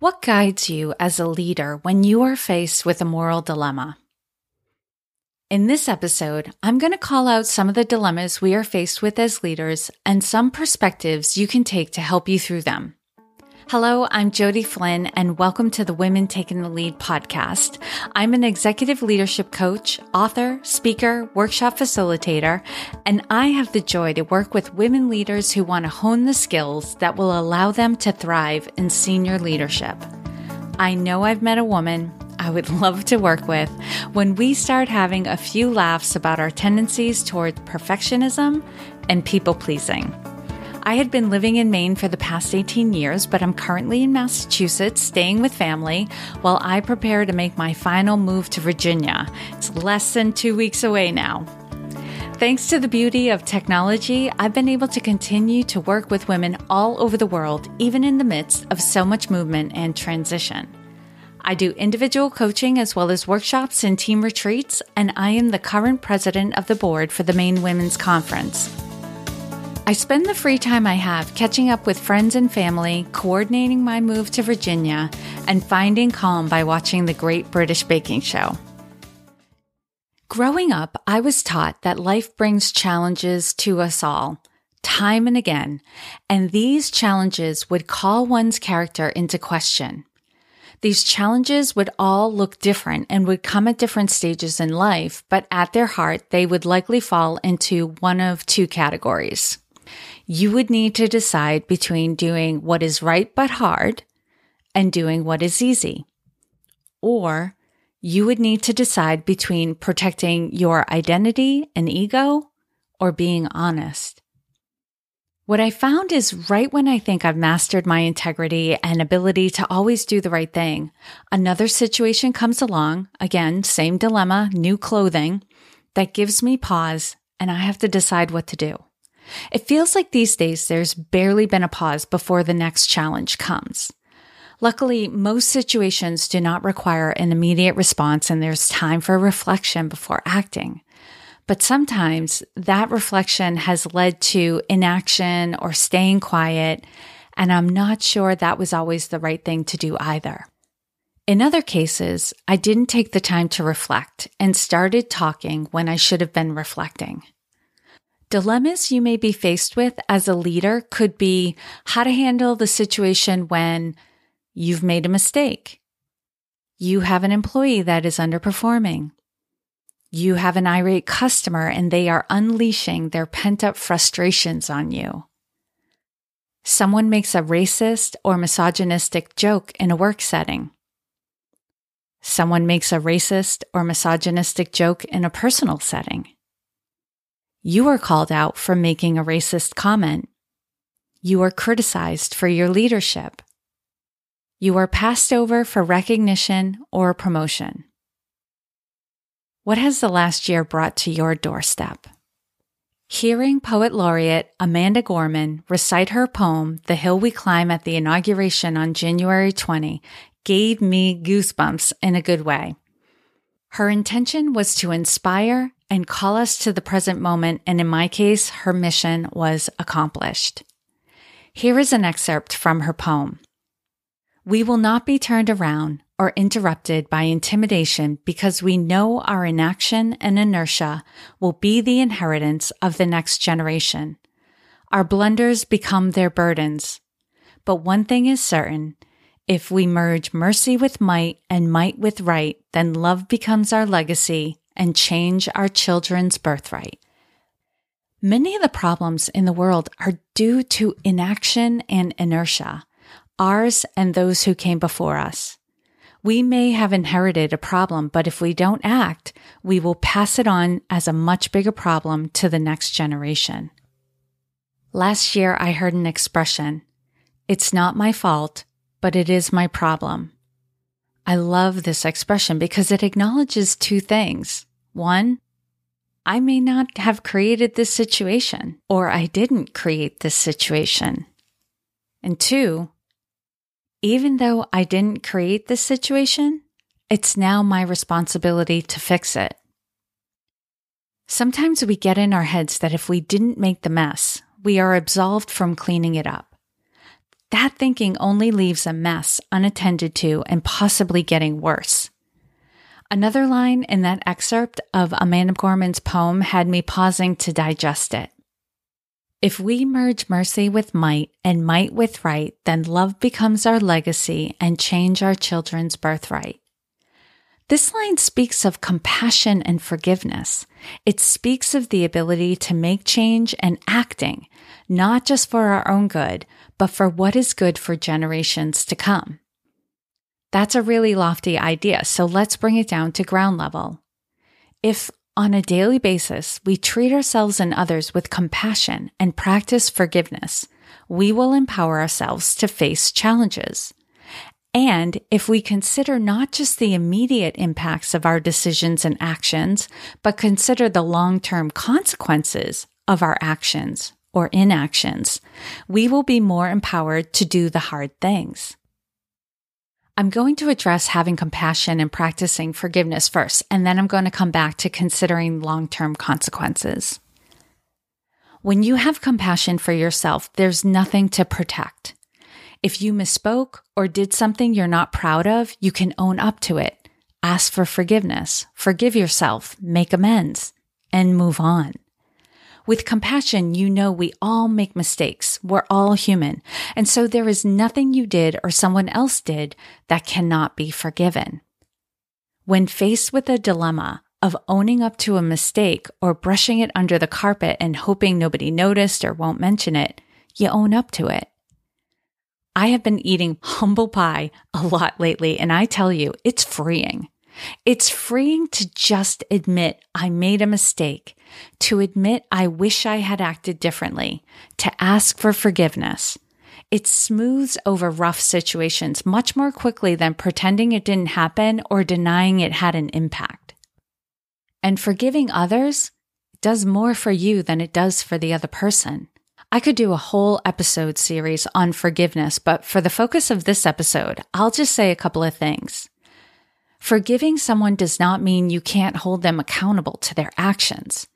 What guides you as a leader when you are faced with a moral dilemma? In this episode, I'm going to call out some of the dilemmas we are faced with as leaders and some perspectives you can take to help you through them. Hello, I'm Jodi Flynn, and welcome to the Women Taking the Lead podcast. I'm an executive leadership coach, author, speaker, workshop facilitator, and I have the joy to work with women leaders who want to hone the skills that will allow them to thrive in senior leadership. I know I've met a woman I would love to work with when we start having a few laughs about our tendencies toward perfectionism and people pleasing. I had been living in Maine for the past 18 years, but I'm currently in Massachusetts, staying with family, while I prepare to make my final move to Virginia. It's less than two weeks away now. Thanks to the beauty of technology, I've been able to continue to work with women all over the world, even in the midst of so much movement and transition. I do individual coaching as well as workshops and team retreats, and I am the current president of the board for the Maine Women's Conference. I spend the free time I have catching up with friends and family, coordinating my move to Virginia, and finding calm by watching the Great British Baking Show. Growing up, I was taught that life brings challenges to us all, time and again, and these challenges would call one's character into question. These challenges would all look different and would come at different stages in life, but at their heart, they would likely fall into one of two categories you would need to decide between doing what is right but hard and doing what is easy. Or you would need to decide between protecting your identity and ego or being honest. What I found is right when I think I've mastered my integrity and ability to always do the right thing, another situation comes along, again, same dilemma, new clothing, that gives me pause and I have to decide what to do. It feels like these days there's barely been a pause before the next challenge comes. Luckily, most situations do not require an immediate response and there's time for reflection before acting. But sometimes that reflection has led to inaction or staying quiet, and I'm not sure that was always the right thing to do either. In other cases, I didn't take the time to reflect and started talking when I should have been reflecting. Dilemmas you may be faced with as a leader could be how to handle the situation when you've made a mistake. You have an employee that is underperforming. You have an irate customer and they are unleashing their pent up frustrations on you. Someone makes a racist or misogynistic joke in a work setting. Someone makes a racist or misogynistic joke in a personal setting. You are called out for making a racist comment. You are criticized for your leadership. You are passed over for recognition or promotion. What has the last year brought to your doorstep? Hearing Poet Laureate Amanda Gorman recite her poem, The Hill We Climb, at the inauguration on January 20 gave me goosebumps in a good way. Her intention was to inspire and call us to the present moment. And in my case, her mission was accomplished. Here is an excerpt from her poem. We will not be turned around or interrupted by intimidation because we know our inaction and inertia will be the inheritance of the next generation. Our blunders become their burdens. But one thing is certain. If we merge mercy with might and might with right, then love becomes our legacy and change our children's birthright. Many of the problems in the world are due to inaction and inertia, ours and those who came before us. We may have inherited a problem, but if we don't act, we will pass it on as a much bigger problem to the next generation. Last year, I heard an expression, it's not my fault, but it is my problem. I love this expression because it acknowledges two things. One, I may not have created this situation, or I didn't create this situation. And two, even though I didn't create this situation, it's now my responsibility to fix it. Sometimes we get in our heads that if we didn't make the mess, we are absolved from cleaning it up. That thinking only leaves a mess unattended to and possibly getting worse. Another line in that excerpt of Amanda Gorman's poem had me pausing to digest it. If we merge mercy with might and might with right, then love becomes our legacy and change our children's birthright. This line speaks of compassion and forgiveness. It speaks of the ability to make change and acting, not just for our own good, but for what is good for generations to come. That's a really lofty idea, so let's bring it down to ground level. If on a daily basis we treat ourselves and others with compassion and practice forgiveness, we will empower ourselves to face challenges. And if we consider not just the immediate impacts of our decisions and actions, but consider the long term consequences of our actions or inactions, we will be more empowered to do the hard things. I'm going to address having compassion and practicing forgiveness first, and then I'm going to come back to considering long term consequences. When you have compassion for yourself, there's nothing to protect. If you misspoke or did something you're not proud of, you can own up to it, ask for forgiveness, forgive yourself, make amends, and move on. With compassion, you know we all make mistakes. We're all human. And so there is nothing you did or someone else did that cannot be forgiven. When faced with a dilemma of owning up to a mistake or brushing it under the carpet and hoping nobody noticed or won't mention it, you own up to it. I have been eating humble pie a lot lately, and I tell you, it's freeing. It's freeing to just admit I made a mistake, to admit I wish I had acted differently, to ask for forgiveness. It smooths over rough situations much more quickly than pretending it didn't happen or denying it had an impact. And forgiving others does more for you than it does for the other person. I could do a whole episode series on forgiveness, but for the focus of this episode, I'll just say a couple of things. Forgiving someone does not mean you can't hold them accountable to their actions.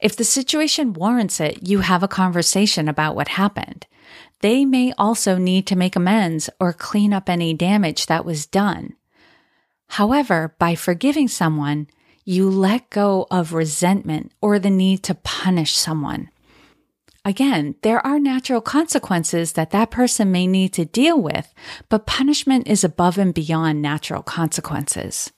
If the situation warrants it, you have a conversation about what happened. They may also need to make amends or clean up any damage that was done. However, by forgiving someone, you let go of resentment or the need to punish someone. Again, there are natural consequences that that person may need to deal with, but punishment is above and beyond natural consequences.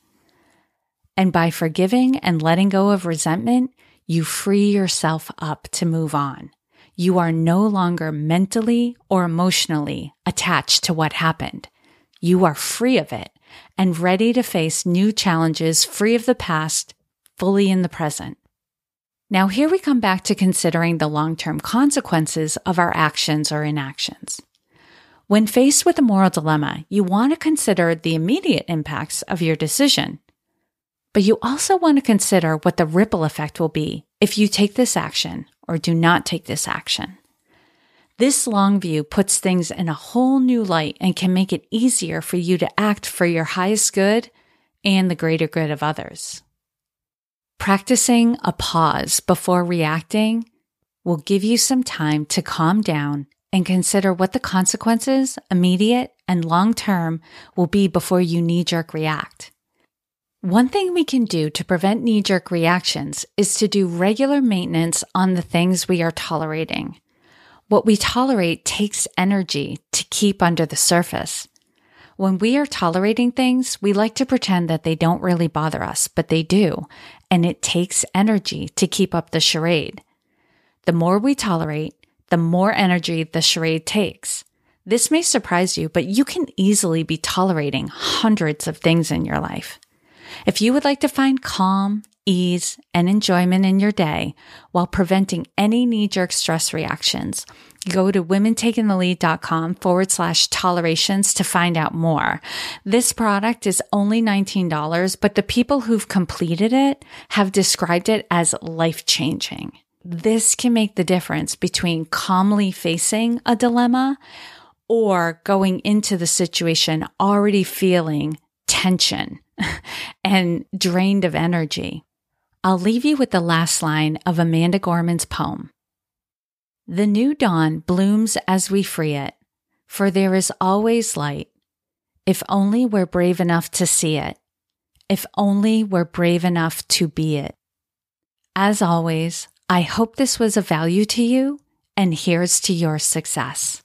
And by forgiving and letting go of resentment, you free yourself up to move on. You are no longer mentally or emotionally attached to what happened. You are free of it and ready to face new challenges free of the past, fully in the present. Now, here we come back to considering the long term consequences of our actions or inactions. When faced with a moral dilemma, you want to consider the immediate impacts of your decision. But you also want to consider what the ripple effect will be if you take this action or do not take this action. This long view puts things in a whole new light and can make it easier for you to act for your highest good and the greater good of others. Practicing a pause before reacting will give you some time to calm down and consider what the consequences, immediate and long term, will be before you knee jerk react. One thing we can do to prevent knee jerk reactions is to do regular maintenance on the things we are tolerating. What we tolerate takes energy to keep under the surface. When we are tolerating things, we like to pretend that they don't really bother us, but they do. And it takes energy to keep up the charade. The more we tolerate, the more energy the charade takes. This may surprise you, but you can easily be tolerating hundreds of things in your life. If you would like to find calm, ease, and enjoyment in your day while preventing any knee jerk stress reactions, go to womentakingthelead.com forward slash tolerations to find out more. This product is only $19, but the people who've completed it have described it as life changing. This can make the difference between calmly facing a dilemma or going into the situation already feeling tension and drained of energy. I'll leave you with the last line of Amanda Gorman's poem. The new dawn blooms as we free it. for there is always light. If only we're brave enough to see it. If only we're brave enough to be it. As always, I hope this was of value to you, and here's to your success.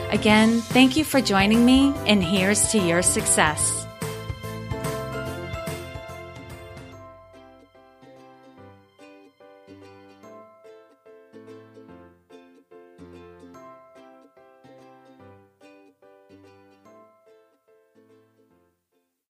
Again, thank you for joining me, and here's to your success.